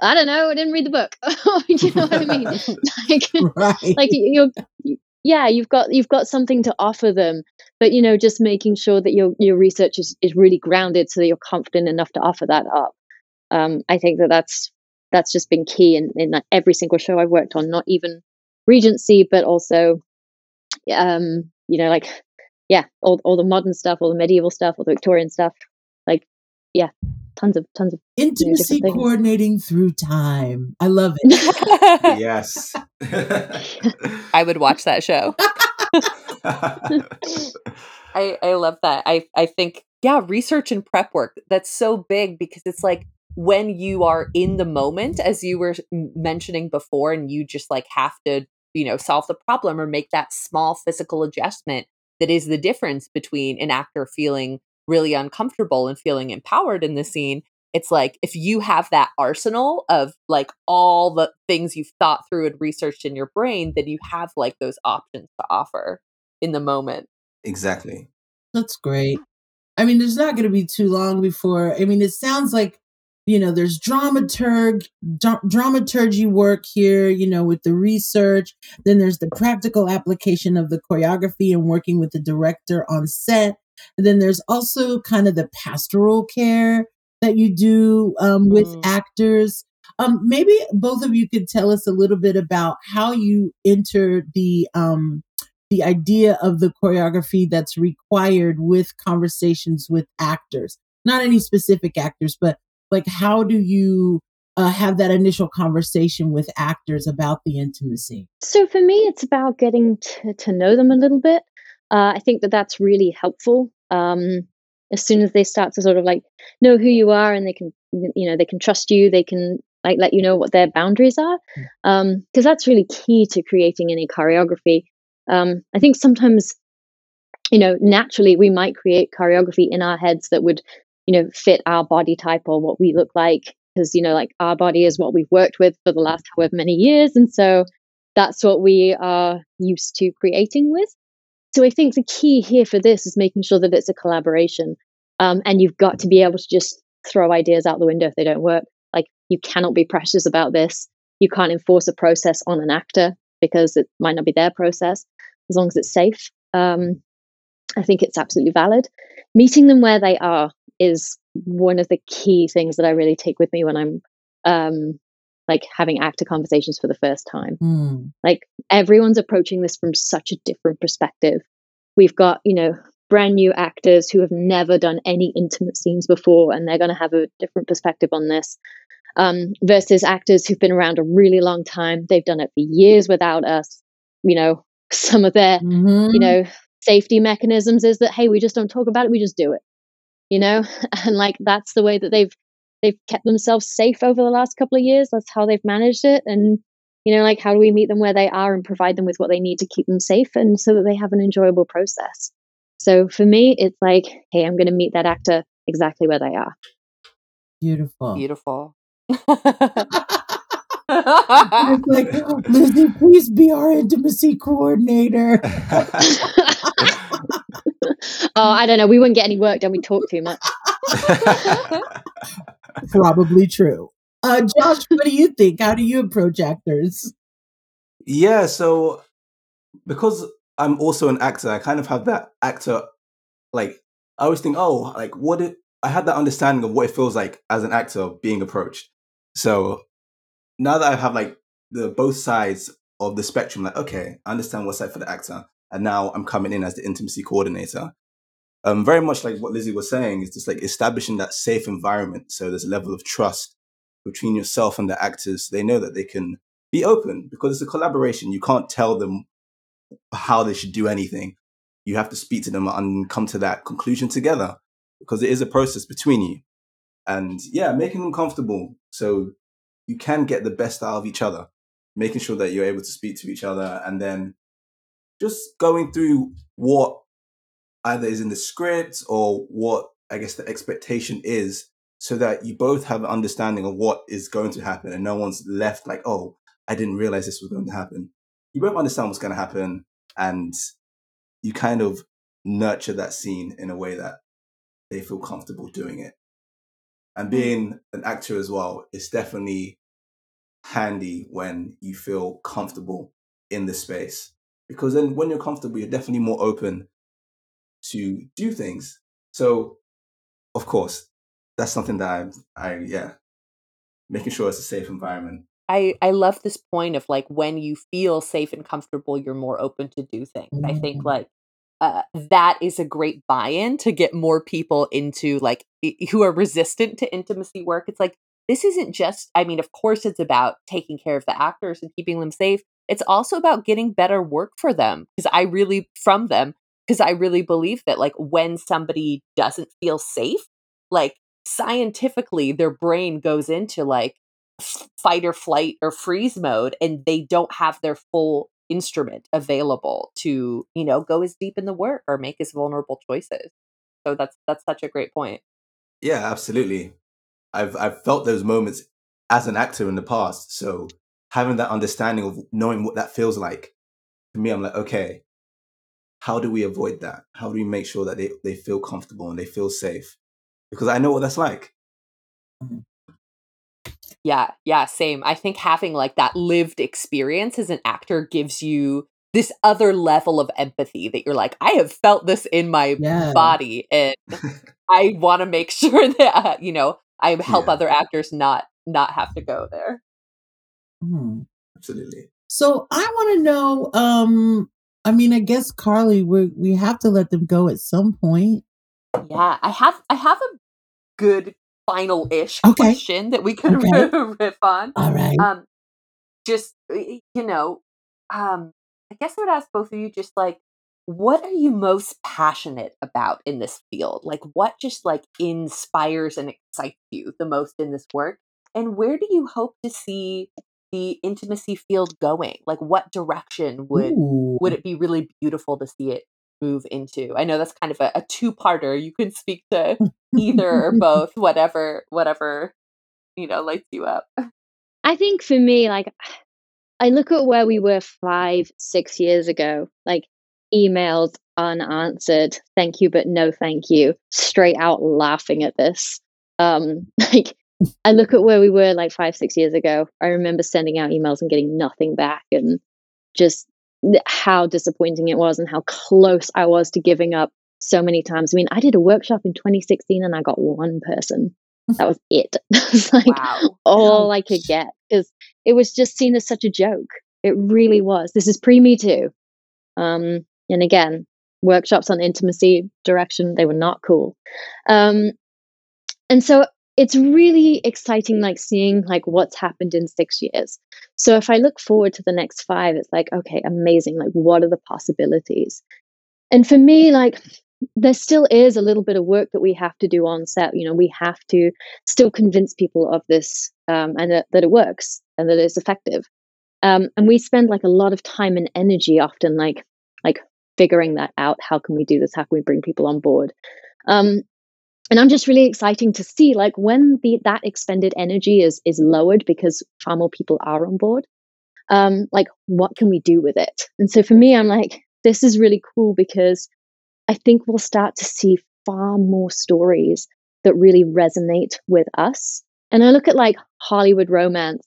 I don't know, I didn't read the book. you know what I mean? like, right. like you're, yeah, you've got you've got something to offer them, but you know, just making sure that your your research is, is really grounded, so that you're confident enough to offer that up. Um, I think that that's that's just been key in, in every single show I've worked on, not even Regency, but also, um, you know, like yeah, all all the modern stuff, all the medieval stuff, all the Victorian stuff. Like yeah, tons of tons of intimacy you know, coordinating through time. I love it. yes, I would watch that show. I I love that. I I think yeah, research and prep work that's so big because it's like when you are in the moment as you were mentioning before and you just like have to you know solve the problem or make that small physical adjustment that is the difference between an actor feeling really uncomfortable and feeling empowered in the scene it's like if you have that arsenal of like all the things you've thought through and researched in your brain, then you have like those options to offer in the moment. Exactly. That's great. I mean, there's not going to be too long before. I mean, it sounds like you know there's dramaturg dra- dramaturgy work here you know with the research then there's the practical application of the choreography and working with the director on set and then there's also kind of the pastoral care that you do um, with mm. actors. Um, maybe both of you could tell us a little bit about how you enter the um, the idea of the choreography that's required with conversations with actors. Not any specific actors, but like how do you uh, have that initial conversation with actors about the intimacy? So for me, it's about getting to, to know them a little bit. Uh, I think that that's really helpful. Um, as soon as they start to sort of like know who you are and they can you know they can trust you they can like let you know what their boundaries are because hmm. um, that's really key to creating any choreography um, i think sometimes you know naturally we might create choreography in our heads that would you know fit our body type or what we look like because you know like our body is what we've worked with for the last however many years and so that's what we are used to creating with so I think the key here for this is making sure that it's a collaboration. Um, and you've got to be able to just throw ideas out the window if they don't work. Like you cannot be precious about this. You can't enforce a process on an actor because it might not be their process as long as it's safe. Um, I think it's absolutely valid. Meeting them where they are is one of the key things that I really take with me when I'm um, like having actor conversations for the first time. Mm. Like everyone's approaching this from such a different perspective. We've got, you know, brand new actors who have never done any intimate scenes before, and they're going to have a different perspective on this. Um, versus actors who've been around a really long time. They've done it for years without us. You know, some of their, mm-hmm. you know, safety mechanisms is that, hey, we just don't talk about it, we just do it. You know, and like that's the way that they've they've kept themselves safe over the last couple of years. That's how they've managed it. And, you know, like how do we meet them where they are and provide them with what they need to keep them safe and so that they have an enjoyable process. So for me, it's like, hey, I'm going to meet that actor exactly where they are. Beautiful. Beautiful. like, oh, Lizzy, please be our intimacy coordinator. oh, I don't know. We wouldn't get any work done. We talk too much. Probably true. Uh, Josh, what do you think? How do you approach actors? Yeah, so because I'm also an actor, I kind of have that actor, like, I always think, oh, like, what I had that understanding of what it feels like as an actor being approached. So now that I have like the both sides of the spectrum, like, okay, I understand what's like for the actor. And now I'm coming in as the intimacy coordinator um, very much like what Lizzy was saying, is just like establishing that safe environment. So there's a level of trust between yourself and the actors. They know that they can be open because it's a collaboration. You can't tell them how they should do anything. You have to speak to them and come to that conclusion together because it is a process between you. And yeah, making them comfortable so you can get the best out of each other, making sure that you're able to speak to each other and then just going through what either is in the script or what I guess the expectation is so that you both have an understanding of what is going to happen and no one's left like, oh, I didn't realize this was going to happen. You both understand what's going to happen and you kind of nurture that scene in a way that they feel comfortable doing it. And hmm. being an actor as well is definitely handy when you feel comfortable in the space. Because then when you're comfortable, you're definitely more open to do things. So, of course, that's something that I, I yeah, making sure it's a safe environment. I, I love this point of like when you feel safe and comfortable, you're more open to do things. Mm-hmm. I think mm-hmm. like uh, that is a great buy-in to get more people into like who are resistant to intimacy work. It's like this isn't just. I mean, of course, it's about taking care of the actors and keeping them safe. It's also about getting better work for them because I really from them because I really believe that like when somebody doesn't feel safe, like scientifically their brain goes into like fight or flight or freeze mode and they don't have their full instrument available to, you know, go as deep in the work or make as vulnerable choices. So that's that's such a great point. Yeah, absolutely. I've I've felt those moments as an actor in the past. So having that understanding of knowing what that feels like, to me, I'm like, okay, how do we avoid that? How do we make sure that they, they feel comfortable and they feel safe? Because I know what that's like. Mm-hmm. Yeah, yeah, same. I think having like that lived experience as an actor gives you this other level of empathy that you're like, I have felt this in my yeah. body, and I want to make sure that uh, you know I help yeah. other actors not not have to go there. Hmm. Absolutely. So I want to know. Um, I mean, I guess Carly, we we have to let them go at some point. Yeah, I have I have a good final ish okay. question that we could okay. riff on. All right. Um, just you know, um, I guess I would ask both of you just like, what are you most passionate about in this field? Like, what just like inspires and excites you the most in this work? And where do you hope to see the intimacy field going? Like, what direction would Ooh. would it be really beautiful to see it move into? I know that's kind of a, a two parter. You can speak to either or both, whatever, whatever you know lights you up. I think for me, like I look at where we were five, six years ago, like emails unanswered, thank you, but no thank you, straight out laughing at this. Um, like I look at where we were like five, six years ago. I remember sending out emails and getting nothing back and just how disappointing it was and how close I was to giving up so many times. I mean, I did a workshop in 2016 and I got one person. That was it. was like wow. all I could get because it was just seen as such a joke. It really was. This is pre Me Too. Um, and again, workshops on intimacy direction, they were not cool. Um, and so it's really exciting like seeing like what's happened in six years. So if i look forward to the next five it's like okay amazing like what are the possibilities? And for me like there still is a little bit of work that we have to do on set. You know we have to still convince people of this um, and that, that it works and that it's effective. Um, and we spend like a lot of time and energy often like like figuring that out. How can we do this? How can we bring people on board? Um, and i'm just really exciting to see like when the that expended energy is is lowered because far more people are on board um like what can we do with it? And so for me i'm like this is really cool because i think we'll start to see far more stories that really resonate with us. And i look at like hollywood romance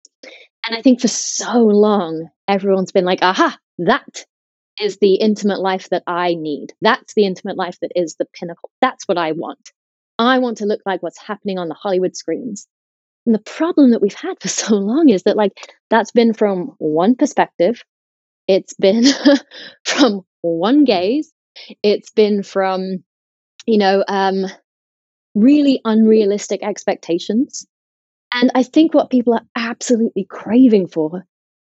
and i think for so long everyone's been like aha! That is the intimate life that i need. That's the intimate life that is the pinnacle. That's what i want I want to look like what's happening on the Hollywood screens. And the problem that we've had for so long is that, like, that's been from one perspective, it's been from one gaze, it's been from, you know, um, really unrealistic expectations. And I think what people are absolutely craving for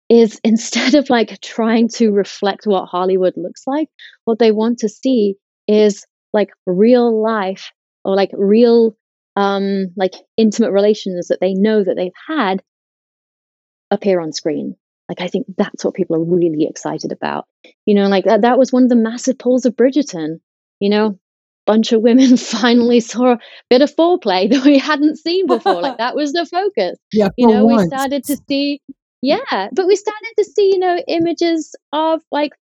is instead of like trying to reflect what Hollywood looks like, what they want to see is like real life or like real um like intimate relations that they know that they've had appear on screen. Like i think that's what people are really excited about. You know like that, that was one of the massive pulls of bridgerton. You know bunch of women finally saw a bit of foreplay that we hadn't seen before. Like that was the focus. Yeah you know once. we started to see yeah but we started to see you know images of like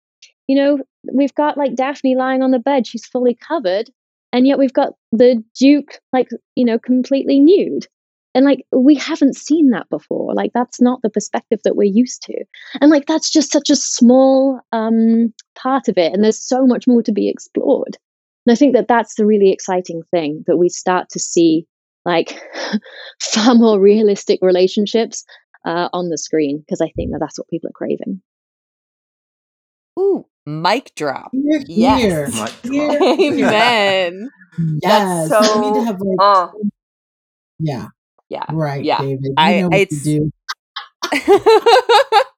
you know we've got like daphne lying on the bed. She's fully covered and yet we've got the duke like you know completely nude. And like we haven't seen that before. Like that's not the perspective that we're used to. And like that's just such a small um part of it and there's so much more to be explored. And i think that that's the really exciting thing that we start to see like far more realistic relationships uh, on the screen because i think that that's what people are craving mic drop. Here, yes. Here. Amen. Yes. That's so, need to have like, uh, yeah. Yeah. Right, yeah. David. You I, know what it's, to do.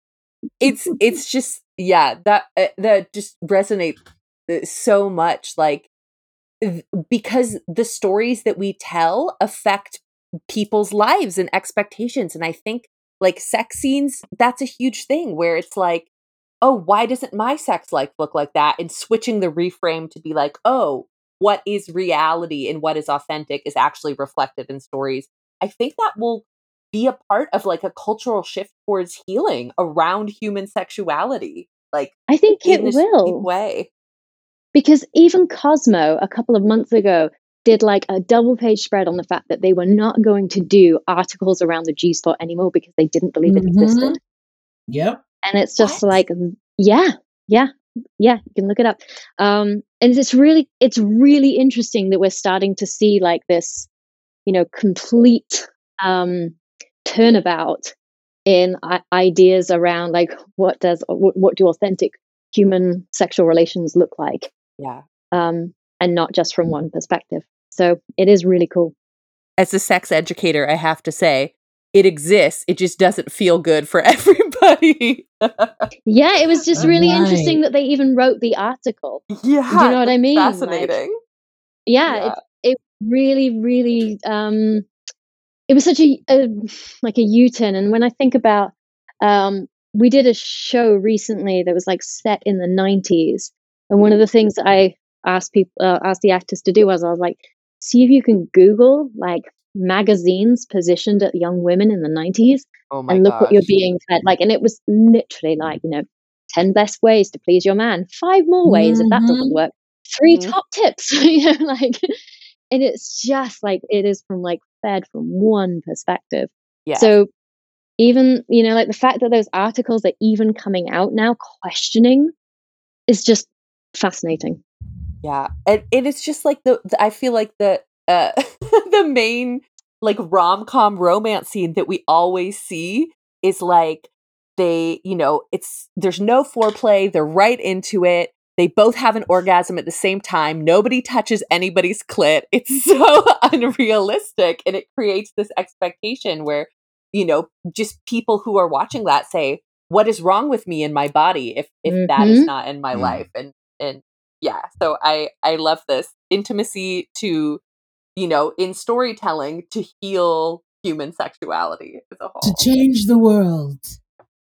it's it's just yeah that uh, that just resonates uh, so much like because the stories that we tell affect people's lives and expectations and i think like sex scenes that's a huge thing where it's like oh, why doesn't my sex life look like that? And switching the reframe to be like, oh, what is reality and what is authentic is actually reflected in stories I think that will be a part of like a cultural shift towards healing around human sexuality. Like I think it will. Way. Because even Cosmo a couple of months ago did like a double page spread on the fact that they were not going to do articles around the G spot anymore because they didn't believe mm-hmm. it existed. Yep. And it's just what? like, yeah, yeah, yeah, you can look it up. Um, and it's really, it's really interesting that we're starting to see like this, you know, complete um, turnabout in I- ideas around like what does what, what do authentic human sexual relations look like? Yeah. Um, and not just from one perspective. So it is really cool. As a sex educator, I have to say, it exists. It just doesn't feel good for everybody. yeah, it was just really right. interesting that they even wrote the article. Yeah. Do you know what I mean? Fascinating. Like, yeah, yeah. It, it really, really um it was such a, a like a U-turn. And when I think about um we did a show recently that was like set in the 90s and one of the things that i asked people uh, asked the actors to do was i was like see if you can google like magazines positioned at young women in the 90s oh and look gosh. what you're being fed like and it was literally like you know 10 best ways to please your man five more ways mm-hmm. if that doesn't work 3 mm-hmm. top tips you know like and it's just like it is from like fed from one perspective yeah so even you know like the fact that those articles are even coming out now questioning is just fascinating yeah and, and it's just like the, the i feel like the uh the main like rom-com romance scene that we always see is like they you know it's there's no foreplay they're right into it they both have an orgasm at the same time nobody touches anybody's clit it's so unrealistic and it creates this expectation where you know just people who are watching that say what is wrong with me in my body if if mm-hmm. that is mm-hmm. not in my mm. life and and yeah so i i love this intimacy to you know, in storytelling to heal human sexuality as a whole. To change the world.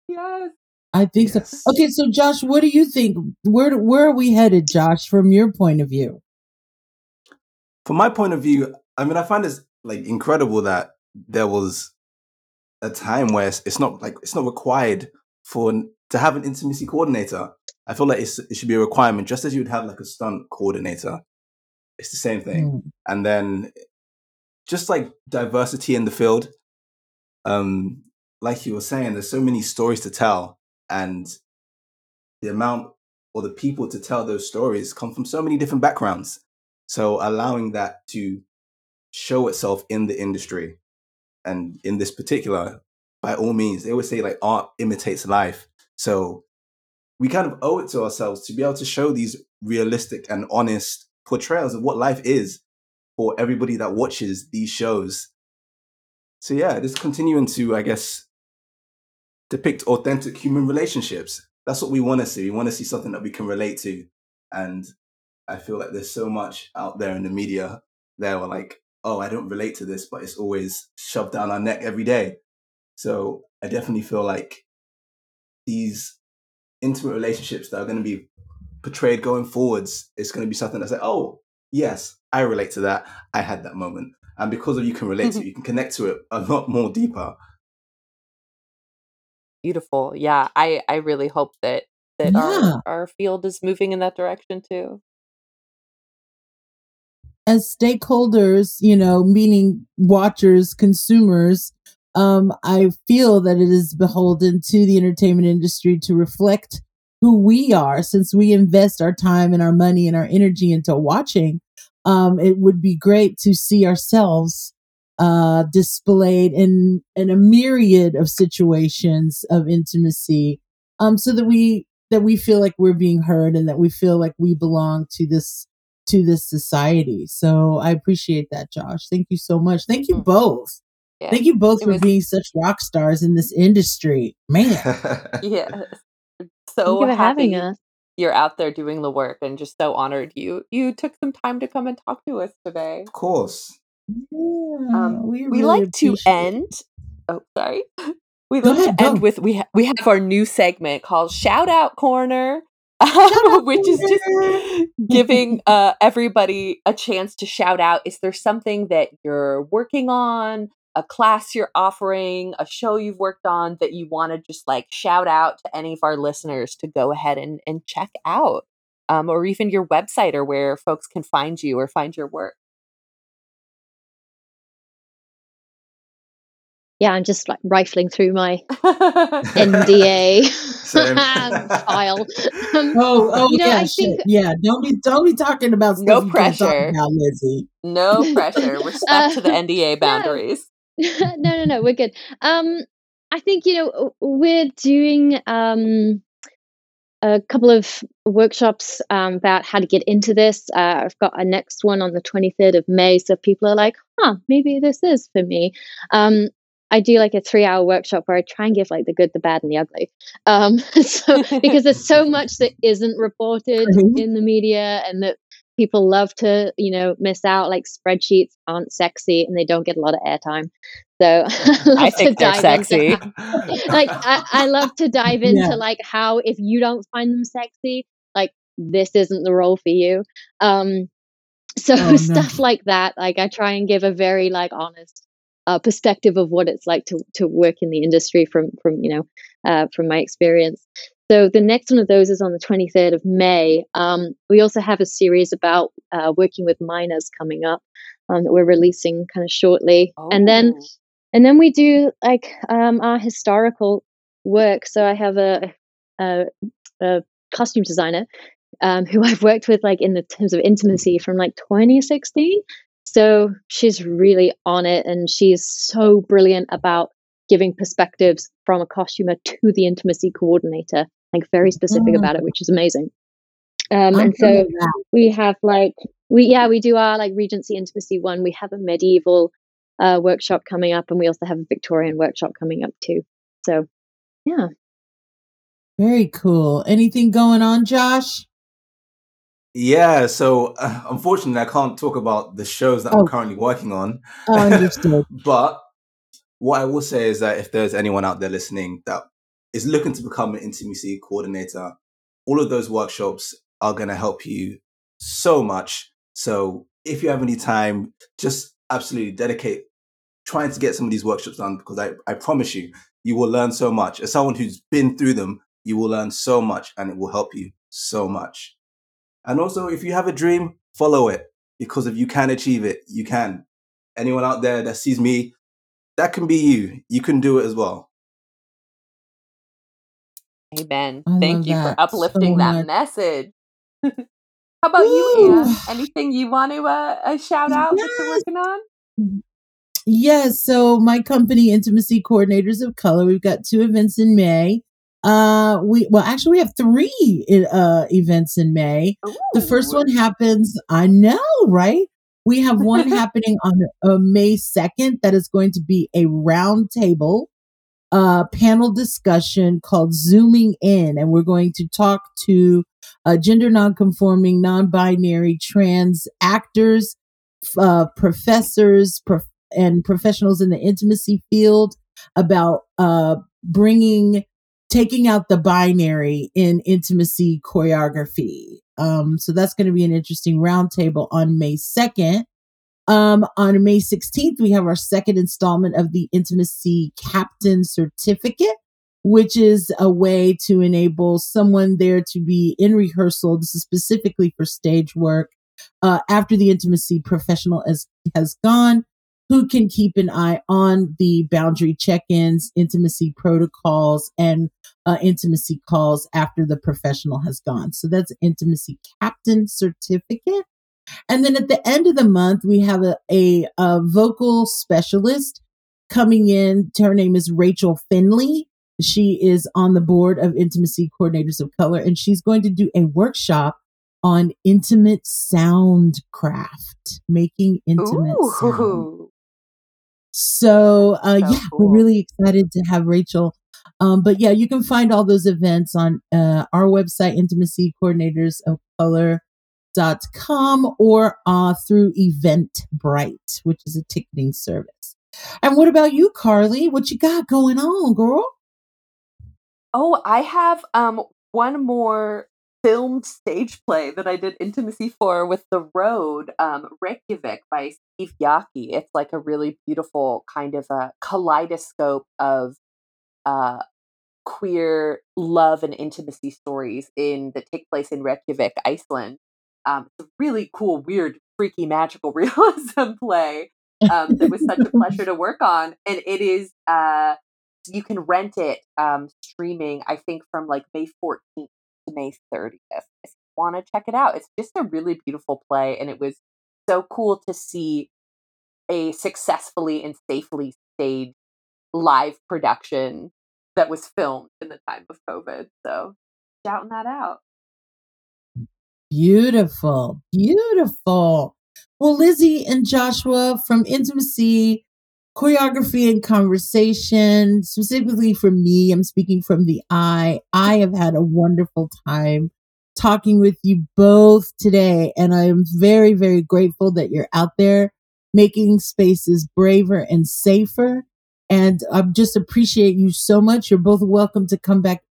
Yes. I think yes. so. Okay, so Josh, what do you think? Where where are we headed, Josh, from your point of view? From my point of view, I mean, I find it like incredible that there was a time where it's not like it's not required for to have an intimacy coordinator. I feel like it should be a requirement, just as you would have like a stunt coordinator. It's the same thing. Mm. And then just like diversity in the field, um, like you were saying, there's so many stories to tell, and the amount or the people to tell those stories come from so many different backgrounds. So allowing that to show itself in the industry and in this particular, by all means, they always say like art imitates life. So we kind of owe it to ourselves to be able to show these realistic and honest portrayals of what life is for everybody that watches these shows. So yeah, just continuing to, I guess, depict authentic human relationships. That's what we want to see. We want to see something that we can relate to. And I feel like there's so much out there in the media that are like, oh, I don't relate to this, but it's always shoved down our neck every day. So I definitely feel like these intimate relationships that are going to be portrayed going forwards, it's going to be something that's like, oh, yes, I relate to that. I had that moment. And because of you can relate to it, you can connect to it a lot more deeper. Beautiful. Yeah. I, I really hope that that yeah. our, our field is moving in that direction too. As stakeholders, you know, meaning watchers, consumers, um, I feel that it is beholden to the entertainment industry to reflect who we are since we invest our time and our money and our energy into watching um, it would be great to see ourselves uh, displayed in in a myriad of situations of intimacy um, so that we that we feel like we're being heard and that we feel like we belong to this to this society. So i appreciate that josh. Thank you so much. Thank you mm. both. Yeah. thank you both it for was- being such rock stars in this industry. Man. Yeah so happy having us. You're out there doing the work, and just so honored you you took some time to come and talk to us today. Of course. Yeah, um, we, we like to end. Oh, sorry. We like ahead, to end with we ha- we have our new segment called Shout Out Corner. which is just giving uh, everybody a chance to shout out. Is there something that you're working on, a class you're offering, a show you've worked on that you want to just like shout out to any of our listeners to go ahead and, and check out, um, or even your website or where folks can find you or find your work. yeah, I'm just like rifling through my NDA file. Um, oh, oh, you know, yeah, think, yeah. Don't be, don't be talking about no pressure, about, Lizzy. No pressure. We're uh, to the NDA boundaries. No, no, no, we're good. Um, I think you know we're doing um a couple of workshops um, about how to get into this. Uh, I've got a next one on the 23rd of May. So people are like, huh, maybe this is for me. Um, I do like a three hour workshop where I try and give like the good, the bad, and the ugly. Um, so because there's so much that isn't reported mm-hmm. in the media and that people love to, you know, miss out. Like spreadsheets aren't sexy and they don't get a lot of airtime. So I, I think they're sexy. Into, like I, I love to dive into yeah. like how if you don't find them sexy, like this isn't the role for you. Um, so oh, stuff no. like that. Like I try and give a very like honest uh, perspective of what it's like to to work in the industry from from you know uh, from my experience. So the next one of those is on the 23rd of May. Um, we also have a series about uh, working with minors coming up um, that we're releasing kind of shortly, oh. and then oh. and then we do like um, our historical work. So I have a, a, a costume designer um, who I've worked with like in the terms of intimacy from like 2016 so she's really on it and she's so brilliant about giving perspectives from a costumer to the intimacy coordinator, like very specific mm. about it, which is amazing. Um, and so we have like we yeah we do our like Regency intimacy one. We have a medieval uh, workshop coming up, and we also have a Victorian workshop coming up too. So yeah, very cool. Anything going on, Josh? Yeah, so uh, unfortunately, I can't talk about the shows that I'm oh. currently working on. Oh, understood. but what I will say is that if there's anyone out there listening that is looking to become an intimacy coordinator, all of those workshops are going to help you so much. So if you have any time, just absolutely dedicate trying to get some of these workshops done because I, I promise you, you will learn so much. As someone who's been through them, you will learn so much and it will help you so much. And also, if you have a dream, follow it because if you can achieve it, you can. Anyone out there that sees me, that can be you. You can do it as well. Amen. Thank you for uplifting so that message. How about you, Anne? Anything you want to uh, uh shout out yes. that you're working on? Yes. So my company, Intimacy Coordinators of Color, we've got two events in May. Uh, we well, actually, we have three uh events in May. Ooh. The first one happens. I know, right? We have one happening on uh, May second. That is going to be a roundtable uh, panel discussion called Zooming In, and we're going to talk to uh, gender nonconforming, non-binary, trans actors, uh, professors, prof- and professionals in the intimacy field about uh, bringing taking out the binary in intimacy choreography. Um, so that's going to be an interesting roundtable on May 2nd. Um, on May 16th, we have our second installment of the Intimacy Captain Certificate, which is a way to enable someone there to be in rehearsal. This is specifically for stage work. Uh, after the intimacy professional has, has gone, who can keep an eye on the boundary check-ins, intimacy protocols, and uh, intimacy calls after the professional has gone. So that's intimacy captain certificate. And then at the end of the month, we have a, a, a vocal specialist coming in. Her name is Rachel Finley. She is on the board of Intimacy Coordinators of Color, and she's going to do a workshop on intimate sound craft, making intimate Ooh. sound. So, uh, so yeah, cool. we're really excited to have Rachel. Um, but yeah, you can find all those events on uh, our website, Intimacy Coordinators of Color.com or uh, through Eventbrite, which is a ticketing service. And what about you, Carly? What you got going on, girl? Oh, I have um one more filmed stage play that I did intimacy for with The Road, um, Reykjavik by Steve Yockey. It's like a really beautiful kind of a kaleidoscope of uh, queer love and intimacy stories in that take place in Reykjavik, Iceland. Um, it's a really cool, weird, freaky, magical realism play um, that was such a pleasure to work on, and it is. Uh, you can rent it um, streaming. I think from like May 14th to May 30th. If you want to check it out, it's just a really beautiful play, and it was so cool to see a successfully and safely staged live production that was filmed in the time of COVID. So shouting that out. Beautiful, beautiful. Well, Lizzy and Joshua from Intimacy, Choreography and Conversation, specifically for me, I'm speaking from the I. I have had a wonderful time talking with you both today, and I'm very, very grateful that you're out there making spaces braver and safer and I just appreciate you so much. You're both welcome to come back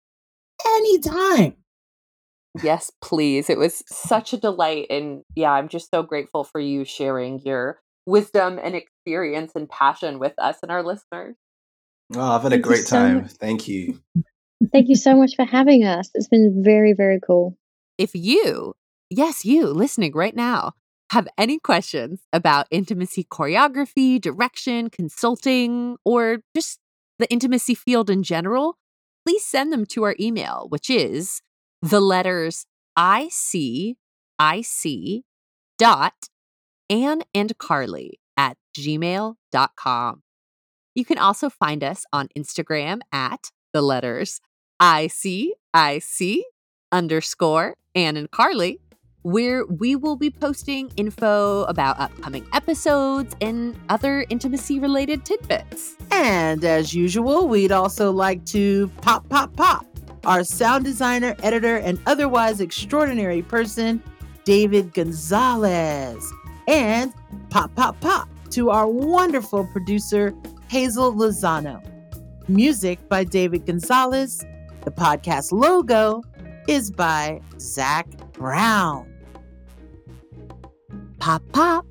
anytime. Yes, please. It was such a delight. And yeah, I'm just so grateful for you sharing your wisdom and experience and passion with us and our listeners. Oh, I've had Thank a great so time. Much. Thank you. Thank you so much for having us. It's been very, very cool. If you, yes, you listening right now, have any questions about intimacy choreography, direction, consulting, or just the intimacy field in general, please send them to our email, which is the letters IC, IC dot Anne and Carly at gmail.com. You can also find us on Instagram at the letters ICIC underscore Anne and Carly where we will be posting info about upcoming episodes and other intimacy related tidbits. And as usual, we'd also like to pop, pop, pop our sound designer, editor, and otherwise extraordinary person, David Gonzalez. And pop, pop, pop to our wonderful producer, Hazel Lozano. Music by David Gonzalez. The podcast logo is by Zach Brown. Pop, pop.